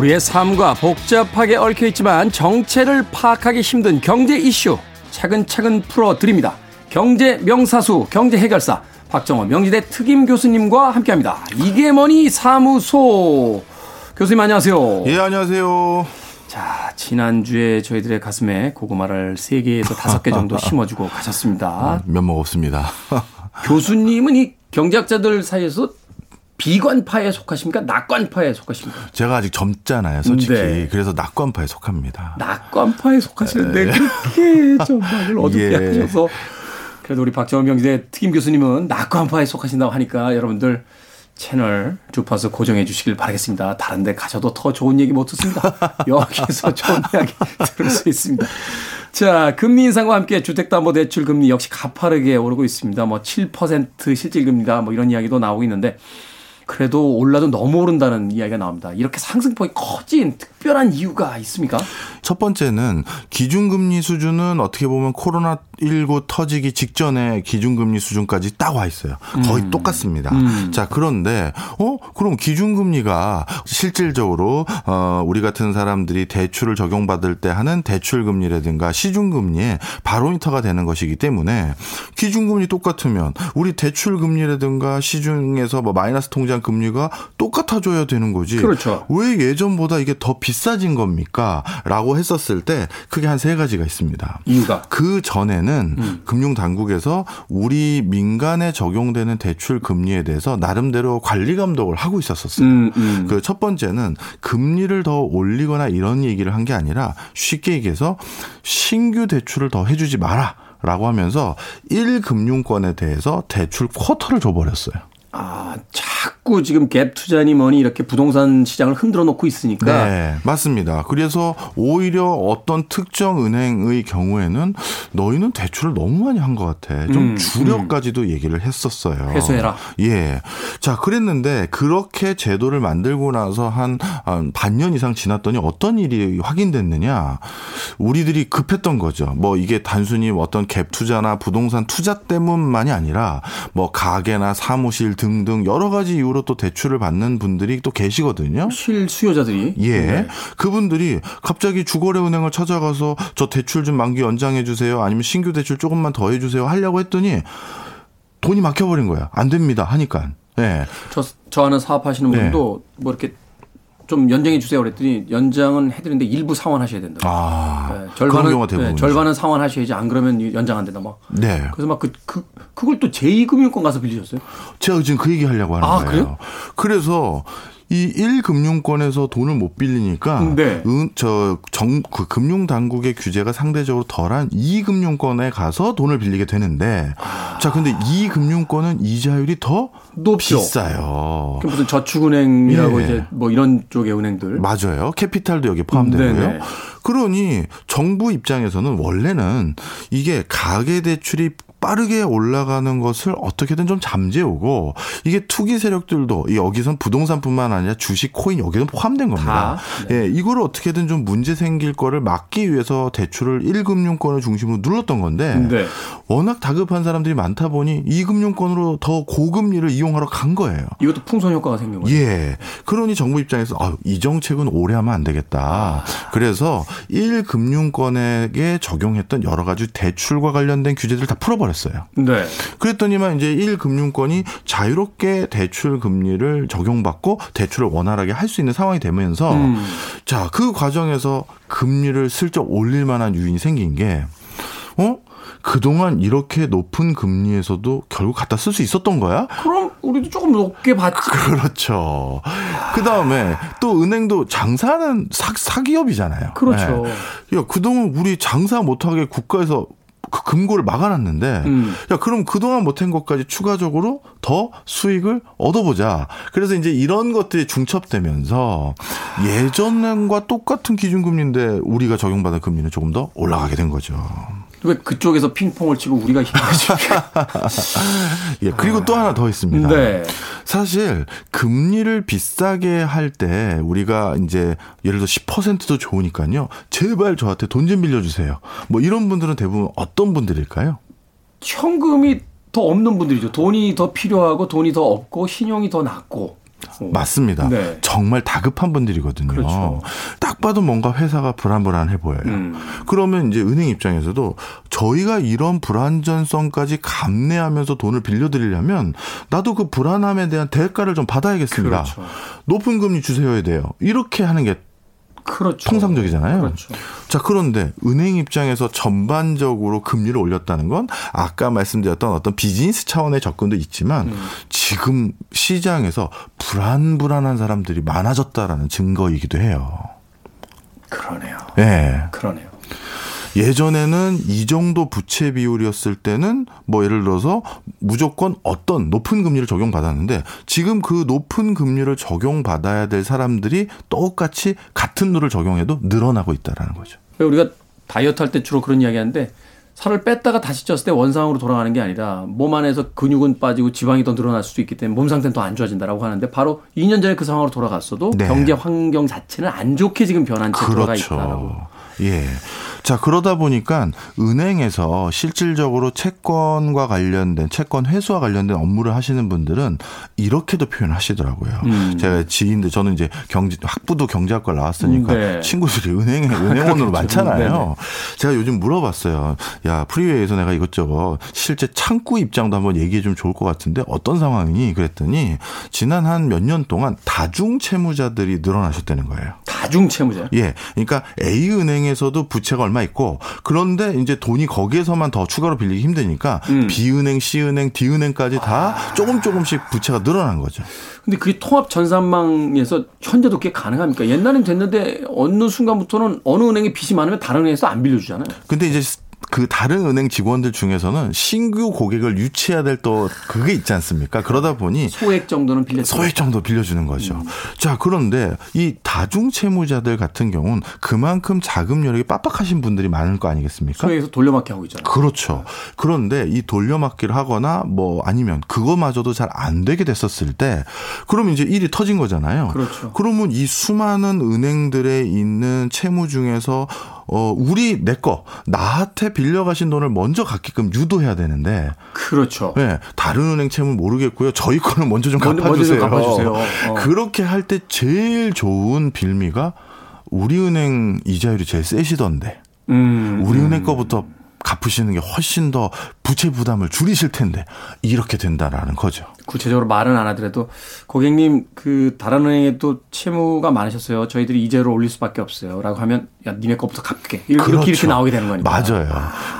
우리의 삶과 복잡하게 얽혀 있지만 정체를 파악하기 힘든 경제 이슈 차근차근 풀어 드립니다. 경제 명사수 경제 해결사 박정호 명지대 특임 교수님과 함께합니다. 이게 뭐니 사무소 교수님 안녕하세요.
예, 안녕하세요.
자 지난주에 저희들의 가슴에 고구마를 3 개에서 5개 정도 [laughs] 심어주고 가셨습니다.
면목 없습니다. [laughs]
교수님은 이 경제학자들 사이에서 비관파에 속하십니까? 낙관파에 속하십니까?
제가 아직 젊잖아요, 솔직히.
네.
그래서 낙관파에 속합니다.
낙관파에 속하시는데 그렇게 [laughs] 전망을 어둡게
예.
하셔서 그래도 우리 박정원 명지대 특임 교수님은 낙관파에 속하신다고 하니까 여러분들 채널 주파수 고정해 주시길 바라겠습니다. 다른 데 가셔도 더 좋은 얘기 못 듣습니다. [laughs] 여기서 좋은 이야기 들을 수 있습니다. 자, 금리 인상과 함께 주택담보대출 금리 역시 가파르게 오르고 있습니다. 뭐 7% 실질금리다 뭐 이런 이야기도 나오고 있는데 그래도 올라도 너무 오른다는 이야기가 나옵니다. 이렇게 상승폭이 커진 특별한 이유가 있습니까?
첫 번째는 기준금리 수준은 어떻게 보면 코로나19 터지기 직전에 기준금리 수준까지 딱 와 있어요. 거의
음.
똑같습니다. 자, 그런데, 어? 그럼 기준금리가 실질적으로, 어, 우리 같은 사람들이 대출을 적용받을 때 하는 대출금리라든가 시중금리의 바로미터가 되는 것이기 때문에 기준금리 똑같으면 우리 대출금리라든가 시중에서 뭐 마이너스 통장 금리가 똑같아져야 되는 거지.
그렇죠.
왜 예전보다 이게 더 비싸진 겁니까? 라고 했었을 때 크게 한 세 가지가 있습니다.
이유가
그 전에는
음.
금융 당국에서 우리 민간에 적용되는 대출 금리에 대해서 나름대로 관리 감독을 하고 있었었어요.
음, 음.
그첫 번째는 금리를 더 올리거나 이런 얘기를 한 게 아니라 쉽게 얘기해서 신규 대출을 더 해주지 마라. 라고 하면서 1금융권에 대해서 대출 쿼터를 줘버렸어요.
아, 자꾸 지금 갭 투자니 뭐니 이렇게 부동산 시장을 흔들어 놓고 있으니까
네, 맞습니다. 그래서 오히려 어떤 특정 은행의 경우에는 너희는 대출을 너무 많이 한 것 같아. 좀
음,
줄여까지도 얘기를 했었어요.
회수해라.
예. 자, 그랬는데 그렇게 제도를 만들고 나서 한, 한 반년 이상 지났더니 어떤 일이 확인됐느냐. 우리들이 급했던 거죠. 뭐 이게 단순히 어떤 갭 투자나 부동산 투자 때문만이 아니라 뭐 가게나 사무실 등등 여러 가지 이유로 또 대출을 받는 분들이 또 계시거든요.
실수요자들이
예.
네.
그분들이 갑자기 주거래은행을 찾아가서 저 대출 좀 만기 연장해 주세요. 아니면 신규 대출 조금만 더 해 주세요. 하려고 했더니 돈이 막혀 버린 거야. 안 됩니다. 하니까. 예.
저, 저 하는 사업하시는
네.
분도 뭐 이렇게 좀 연장해 주세요 그랬더니 연장은 해드리는데 일부 상환하셔야 된다.
아,
네, 절반은. 네, 절반은 상환하셔야지 안 그러면 연장 안 된다. 막
네.
그래서 막그 그 그걸 또 제2금융권 가서 빌리셨어요?
제가 지금 그 얘기 하려고 하는
아,
거예요.
그래요?
그래서 이 1금융권에서 돈을 못 빌리니까
네.
은, 저 정, 그 금융 당국의 규제가 상대적으로 덜한 2금융권에 가서 돈을 빌리게 되는데 자, 근데 2금융권은 이자율이 더
높죠.
비싸요.
그 무슨 저축은행이라고
예.
이제 뭐 이런 쪽의 은행들.
맞아요. 캐피탈도 여기 포함되고요.
네네.
그러니 정부 입장에서는 원래는 이게 가계 대출이 빠르게 올라가는 것을 어떻게든 좀 잠재우고 이게 투기 세력들도 이 여기선 부동산뿐만 아니라 주식, 코인 여기는 포함된 겁니다.
다, 네.
예, 이거를 어떻게든 좀 문제 생길 거를 막기 위해서 대출을 1금융권을 중심으로 눌렀던 건데
네.
워낙 다급한 사람들이 많다 보니 2금융권으로 더 고금리를 이용하러 간 거예요.
이것도 풍선 효과가 생긴 거예요.
예. 그러니 정부 입장에서 아, 이 정책은 오래 하면 안 되겠다. 그래서 1금융권에게 적용했던 여러 가지 대출과 관련된 규제들을 다 풀어버렸어요.
네.
그랬더니만 이제 1금융권이 자유롭게 대출 금리를 적용받고 대출을 원활하게 할 수 있는 상황이 되면서
음.
자, 그 과정에서 금리를 슬쩍 올릴 만한 유인이 생긴 게 어? 그동안 이렇게 높은 금리에서도 결국 갖다 쓸 수 있었던 거야?
그럼 우리도 조금 높게 받지. [laughs]
그렇죠. 그 다음에 또 은행도 장사는 사, 사기업이잖아요.
그렇죠.
네. 야, 그동안 우리 장사 못하게 국가에서 그 금고를 막아놨는데,
음.
야, 그럼 그동안 못한 것까지 추가적으로 더 수익을 얻어보자. 그래서 이제 이런 것들이 중첩되면서 예전과 똑같은 기준금리인데 우리가 적용받은 금리는 조금 더 올라가게 된 거죠.
왜 그쪽에서 핑퐁을 치고 우리가 힘들지? [laughs]
예, 그리고 또 하나 더 있습니다.
네.
사실 금리를 비싸게 할 때 우리가 이제 예를 들어 10%도 좋으니까요. 제발 저한테 돈 좀 빌려주세요. 뭐 이런 분들은 대부분 어떤 분들일까요?
현금이 더 없는 분들이죠. 돈이 더 필요하고 돈이 더 없고 신용이 더 낮고. 어.
맞습니다.
네.
정말 다급한 분들이거든요.
그렇죠.
딱 봐도 뭔가 회사가 불안불안해 보여요.
음.
그러면 이제 은행 입장에서도 저희가 이런 불안전성까지 감내하면서 돈을 빌려드리려면 나도 그 불안함에 대한 대가를 좀 받아야겠습니다.
그렇죠.
높은 금리 주세요야 돼요. 이렇게 하는 게
그렇죠.
통상적이잖아요.
그렇죠.
자, 그런데 은행 입장에서 전반적으로 금리를 올렸다는 건 아까 말씀드렸던 어떤 비즈니스 차원의 접근도 있지만
음.
지금 시장에서 불안불안한 사람들이 많아졌다라는 증거이기도 해요.
그러네요.
예.
그러네요.
예전에는 이 정도 부채 비율이었을 때는 뭐 예를 들어서 무조건 어떤 높은 금리를 적용받았는데 지금 그 높은 금리를 적용받아야 될 사람들이 똑같이 같은 룰을 적용해도 늘어나고 있다라는 거죠.
우리가 다이어트 할 때 주로 그런 이야기 하는데 살을 뺐다가 다시 쪘을 때 원상으로 돌아가는 게 아니라 몸 안에서 근육은 빠지고 지방이 더 늘어날 수도 있기 때문에 몸 상태는 더 안 좋아진다라고 하는데 바로 2년 전에 그 상황으로 돌아갔어도
네.
경제 환경 자체는 안 좋게 지금 변한 채 들어가 있다라고.
예. 자, 그러다 보니까 은행에서 실질적으로 채권과 관련된 채권 회수와 관련된 업무를 하시는 분들은 이렇게도 표현하시더라고요.
음.
제가 지인들 저는 이제 경제 학부도 경제학과 나왔으니까
음, 네.
친구들이 은행에 [laughs] 은행원으로. 많잖아요. 제가 요즘 물어봤어요. 야, 프리웨이에서 내가 이것저것 실제 창구 입장도 한번 얘기해 주면 좋을 것 같은데 어떤 상황이니? 그랬더니 지난 한 몇 년 동안 다중 채무자들이 늘어나셨다는 거예요.
다중 채무자.
예. 그러니까 A은행에서도 부채가 얼마 있고 그런데 이제 돈이 거기에서만 더 추가로 빌리기 힘드니까
음.
B은행, C은행, D은행까지 다 조금 조금씩 부채가 늘어난 거죠.
근데 그게 통합 전산망에서 현재도 그게 가능합니까? 옛날엔 됐는데 어느 순간부터는 어느 은행에 빚이 많으면 다른 은행에서 안 빌려주잖아요.
근데 이제 그 다른 은행 직원들 중에서는 신규 고객을 유치해야 될 또 그게 있지 않습니까? 그러다 보니
소액 정도는 빌려줘.
소액 정도 빌려주는 거죠. 자, 그런데 이 다중 채무자들 같은 경우는 그만큼 자금 여력이 빡빡하신 분들이 많을 거 아니겠습니까?
소액에서 돌려막기 하고 있잖아요.
그렇죠. 그런데 이 돌려막기를 하거나 뭐 아니면 그거마저도 잘 안 되게 됐었을 때 그럼 이제 일이 터진 거잖아요.
그렇죠.
그러면 이 수많은 은행들에 있는 채무 중에서 어 우리 내 거 나한테 빌려가신 돈을 먼저 갚게끔 유도해야 되는데
그렇죠.
네, 다른 은행 채무 모르겠고요. 저희 거는 먼저 좀
먼저-
갚아주세요.
먼저 좀 갚아주세요. 어.
그렇게 할 때 제일 좋은 빌미가 우리은행 이자율이 제일 세시던데
음.
우리은행 거부터 갚으시는 게 훨씬 더 부채 부담을 줄이실 텐데 이렇게 된다라는 거죠.
구체적으로 말은 안 하더라도 고객님 그 다른 은행에 또 채무가 많으셨어요. 저희들이 이자를 올릴 수밖에 없어요.라고 하면 야 니네 거부터 갚게 이렇게 이렇게
그렇죠.
나오게 되는 거니까.
맞아요.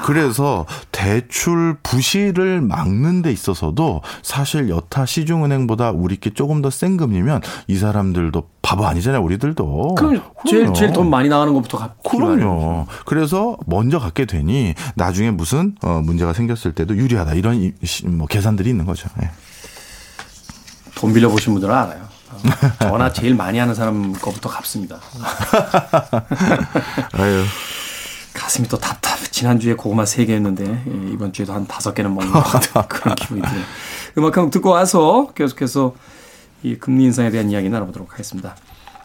그래서 대출 부실을 막는 데 있어서도 사실 여타 시중은행보다 우리께 조금 더 센 금리면 이 사람들도 바보 아니잖아요. 우리들도.
그럼 제일. 제일 돈 많이 나가는 것부터 마련이죠.
그럼요. 그래서 먼저 갖게 되니 나중에 무슨 어, 문제가 생겼을 때도 유리하다 이런 뭐 계산들이 있는 거죠. 예.
돈 빌려 보신 분들은 알아요. 어, 전화 제일 많이 하는 사람 거부터 갚습니다. [laughs]
아유.
가슴이 또 답답. 지난주에 고구마 3개 했는데 예, 이번 주에도 한 5개는 먹는 [laughs] 것 같은 그런 기분이 드네요. 음악 한곡 듣고 와서 계속해서 이 금리 인상에 대한 이야기 나눠보도록 하겠습니다.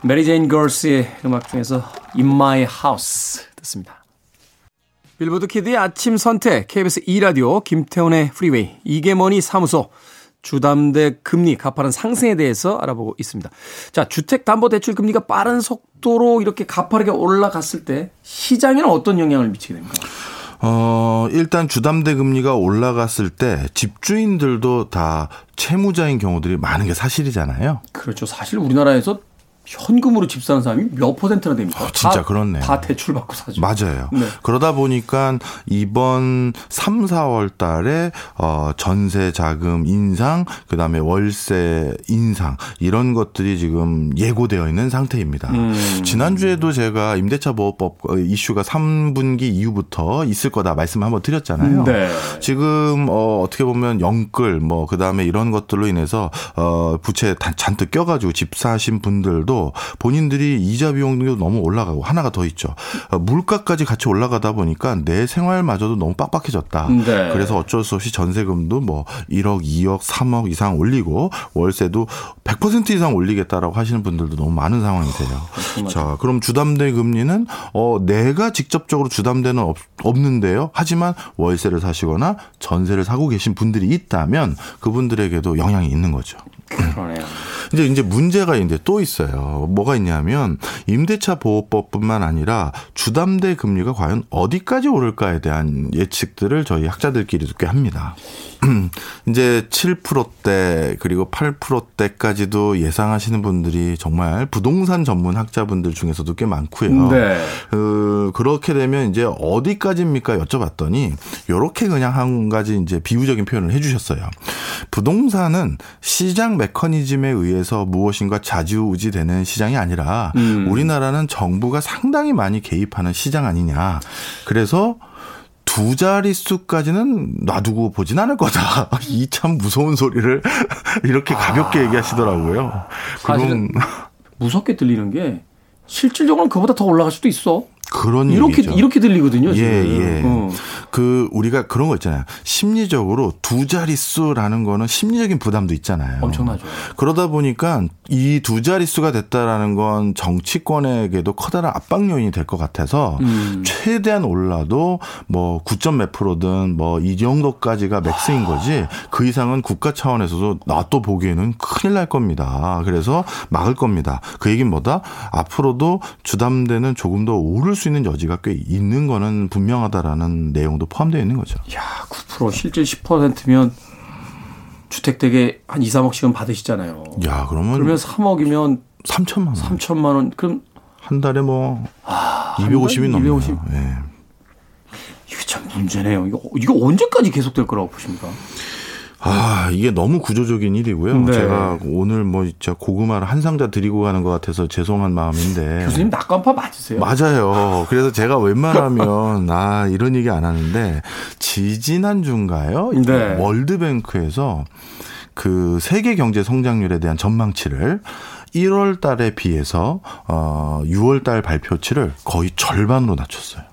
메리 제인 걸스의 음악 중에서 In My House 듣습니다. 빌보드 키드의 아침 선택 KBS 2라디오 김태훈의 프리웨이 이게 뭐니 사무소 주담대 금리 가파른 상승에 대해서 알아보고 있습니다. 자, 주택담보대출 금리가 빠른 속도로 이렇게 가파르게 올라갔을 때 시장에는 어떤 영향을 미치게 됩니까?
어, 일단 주담대 금리가 올라갔을 때 집주인들도 다 채무자인 경우들이 많은 게 사실이잖아요.
그렇죠. 사실 우리나라에서 현금으로 집 사는 사람이 몇 퍼센트나 됩니까?
어, 진짜
다,
그렇네요.
다 대출 받고 사죠.
맞아요.
네.
그러다 보니까 이번 3, 4월 달에 어 전세 자금 인상, 그다음에 월세 인상 이런 것들이 지금 예고되어 있는 상태입니다.
음.
지난주에도 제가 임대차 보호법 어, 이슈가 3분기 이후부터 있을 거다 말씀 한번 드렸잖아요.
네.
지금 어 어떻게 보면 영끌 뭐 그다음에 이런 것들로 인해서 어 부채 다- 잔뜩 껴 가지고 집 사신 분들도 본인들이 이자 비용도 너무 올라가고 하나가 더 있죠. 어, 물가까지 같이 올라가다 보니까 내 생활마저도 너무 빡빡해졌다.
네.
그래서 어쩔 수 없이 전세금도 뭐 1억, 2억, 3억 이상 올리고 월세도 100% 이상 올리겠다라고 하시는 분들도 너무 많은 상황이세요. 자, 그럼 주담대 금리는 어 내가 직접적으로 주담대는 없, 없는데요. 하지만 월세를 사시거나 전세를 사고 계신 분들이 있다면 그분들에게도 영향이 있는 거죠.
그러네요.
이제 이제 문제가 이제 또 있어요. 뭐가 있냐면 임대차 보호법뿐만 아니라 주담대 금리가 과연 어디까지 오를까에 대한 예측들을 저희 학자들끼리도 꽤 합니다. [clears throat] 이제 7%대 그리고 8%대까지도 예상하시는 분들이 정말 부동산 전문 학자분들 중에서도 꽤 많고요.
네.
그 그렇게 되면 이제 어디까지입니까 여쭤봤더니 요렇게 그냥 한 가지 이제 비유적인 표현을 해 주셨어요. 부동산은 시장 메커니즘에 의해서 무엇인가 좌지우지되는 시장이 아니라
음.
우리나라는 정부가 상당히 많이 개입하는 시장 아니냐. 그래서 두 자릿수까지는 놔두고 보진 않을 거다. [laughs] 이 참 무서운 소리를 [laughs] 이렇게 가볍게 얘기하시더라고요.
사실은
그럼
무섭게 들리는 게 실질적으로는 그보다 더 올라갈 수도 있어.
그런
이렇게
얘기죠.
이렇게 들리거든요. 지금.
예, 예.
어.
그 우리가 그런 거 있잖아요. 심리적으로 두 자릿수라는 거는 심리적인 부담도 있잖아요.
엄청나죠.
그러다 보니까 이 두 자릿수가 됐다라는 건 정치권에게도 커다란 압박 요인이 될 것 같아서
음.
최대한 올라도 뭐 9점 몇 프로든 뭐 이 정도까지가 max인 거지 그 이상은 국가 차원에서도 놔둬 보기에는 큰일 날 겁니다. 그래서 막을 겁니다. 그 얘기는 뭐다? 앞으로도 주담대는 조금 더 오를 수 있는 여지가 꽤 있는 거는 분명하다라는 내용도 포함되어 있는 거죠.
야, 9% 실질 10%면 주택 대개 한 2, 3억씩은 받으시잖아요.
야, 그러면,
그러면 3억이면
3천만 원.
3천만 원. 그럼
한 달에
뭐한
250이
달에
넘네요.
250?
예.
이게 참 문제네요. 이거 이거 언제까지 계속될 거라고 보십니까?
아, 이게 너무 구조적인 일이고요.
네.
제가 오늘 뭐 진짜 고구마를 한 상자 드리고 가는 것 같아서 죄송한 마음인데.
교수님 낙관파 맞으세요?
맞아요. 그래서 제가 웬만하면 아 이런 얘기 안 하는데 지지난 주인가요?
네.
월드뱅크에서 그 세계 경제 성장률에 대한 전망치를 1월 달에 비해서 어 6월 달 발표치를 거의 절반으로 낮췄어요.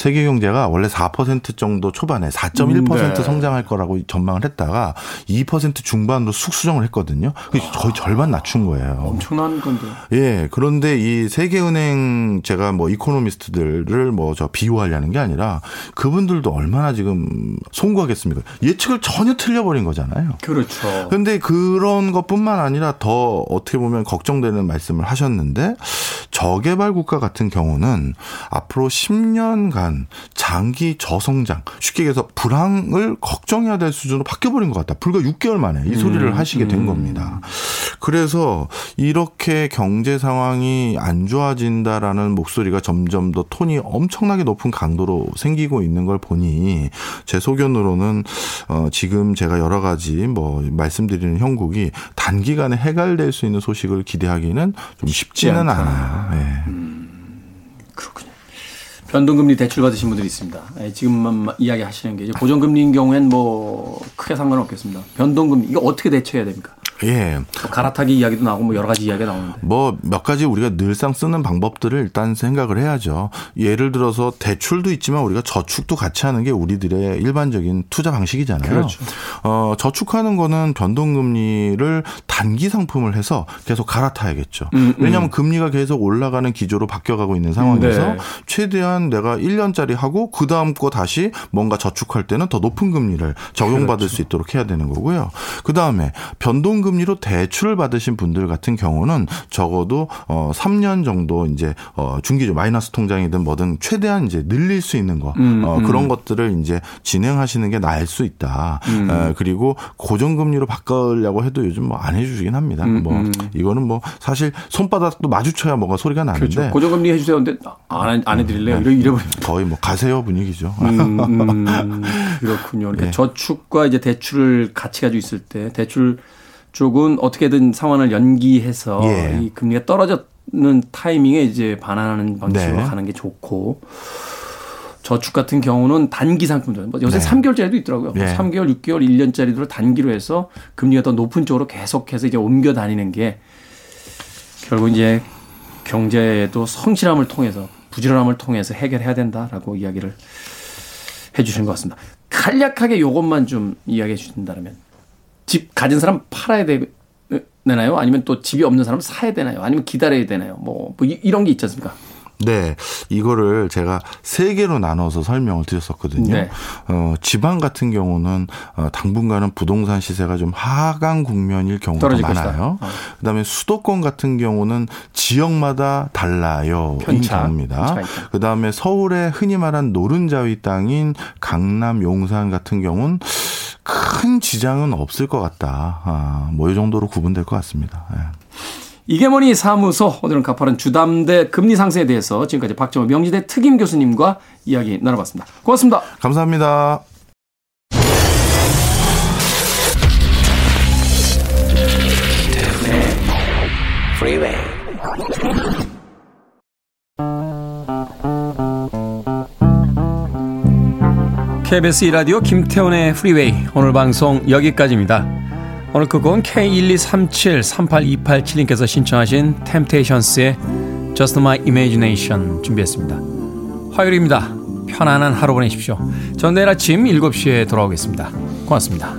세계 경제가 원래 4% 정도 초반에 4.1%
네.
성장할 거라고 전망을 했다가 2% 중반으로 쑥 수정을 했거든요. 그래서 거의 절반 낮춘 거예요.
엄청난 건데.
예, 그런데 이 세계은행 제가 뭐 이코노미스트들을 뭐 저 비유하려는 게 아니라 그분들도 얼마나 지금 송구하겠습니까? 예측을 전혀 틀려버린 거잖아요.
그렇죠.
근데 그런 것뿐만 아니라 더 어떻게 보면 걱정되는 말씀을 하셨는데 저개발 국가 같은 경우는 앞으로 10년간 장기 저성장, 쉽게 얘기해서 불황을 걱정해야 될 수준으로 바뀌어버린 것 같다. 불과 6개월 만에 이 소리를
음,
하시게 된
음.
겁니다. 그래서 이렇게 경제 상황이 안 좋아진다라는 목소리가 점점 더 톤이 엄청나게 높은 강도로 생기고 있는 걸 보니 제 소견으로는 어 지금 제가 여러 가지 뭐 말씀드리는 형국이 단기간에 해갈될 수 있는 소식을 기대하기는 좀 쉽지는
않다.
않아요. 네.
그렇군요. 변동금리 대출 받으신 분들이 있습니다. 예, 지금만 이야기 하시는 게 이제 고정금리인 경우엔 뭐 크게 상관없겠습니다. 변동금리 이거 어떻게 대처해야 됩니까?
예.
또 갈아타기 이야기도 나오고 뭐 여러 가지 이야기가 나오는데.
뭐 몇 가지 우리가 늘상 쓰는 방법들을 일단 생각을 해야죠. 예를 들어서 대출도 있지만 우리가 저축도 같이 하는 게 우리들의 일반적인 투자 방식이잖아요.
그렇죠.
어, 저축하는 거는 변동금리를 단기 상품을 해서 계속 갈아타야겠죠.
음,
왜냐하면 금리가 계속 올라가는 기조로 바뀌어가고 있는 상황에서
네.
최대한 내가 1년짜리 하고 그 다음 거 다시 뭔가 저축할 때는 더 높은 금리를 적용받을
그렇죠.
수 있도록 해야 되는 거고요. 그 다음에 변동금 리로 대출을 받으신 분들 같은 경우는 적어도 어 3년 정도 이제 어 중기죠 마이너스 통장이든 뭐든 최대한 이제 늘릴 수 있는 거
음,
어,
음.
그런 것들을 이제 진행하시는 게 나을 수 있다.
음.
에, 그리고 고정금리로 바꾸려고 해도 요즘 뭐 안 해주시긴 합니다.
음,
뭐
음.
이거는 뭐 사실 손바닥도 마주쳐야 뭐가 소리가 나는데
그렇죠. 고정금리 해주세요. 근데 안, 안 해드릴래요? 이래, 이래버립니다.
거의 뭐 가세요 분위기죠.
그렇군요. [laughs] 그러니까
네.
저축과 이제 대출을 같이 가지고 있을 때 대출 쪽은 어떻게든 상환을 연기해서
예.
이 금리가 떨어졌는 타이밍에 이제 반환하는 방식으로
네.
가는 게 좋고 저축 같은 경우는 단기 상품들 뭐 요새
네.
3개월짜리도 있더라고요.
네.
3개월, 6개월, 1년짜리로 단기로 해서 금리가 더 높은 쪽으로 계속해서 이제 옮겨 다니는 게 결국 이제 경제에도 성실함을 통해서 부지런함을 통해서 해결해야 된다라고 이야기를 해 주신 것 같습니다. 간략하게 요것만 좀 이야기해 주신다면 집 가진 사람 팔아야 되, 되나요? 아니면 또 집이 없는 사람 사야 되나요? 아니면 기다려야 되나요? 뭐, 뭐 이, 이런 게 있지 않습니까?
네, 이거를 제가 세 개로 나눠서 설명을 드렸었거든요.
네.
어, 지방 같은 경우는 어, 당분간은 부동산 시세가 좀 하강 국면일 경우가 많아요.
어.
그다음에 수도권 같은 경우는 지역마다 달라요. 인
편차,
경우입니다.
편차가 있다.
그다음에 서울의 흔히 말한 노른자위 땅인 강남, 용산 같은 경우는 큰 지장은 없을 것 같다. 아, 뭐이 정도로 구분될 것 같습니다. 예.
이게 뭐니 사무소 오늘은 가파른 주담대 금리 상승에 대해서 지금까지 박정호 명지대 특임 교수님과 이야기 나눠봤습니다. 고맙습니다.
감사합니다.
KBS 이라디오 김태훈의 프리웨이 오늘 방송 여기까지입니다. 오늘 끝곡은 K123738287님께서 신청하신 템테이션스의 Just My Imagination 준비했습니다. 화요일입니다. 편안한 하루 보내십시오. 전 내일 아침 7시에 돌아오겠습니다. 고맙습니다.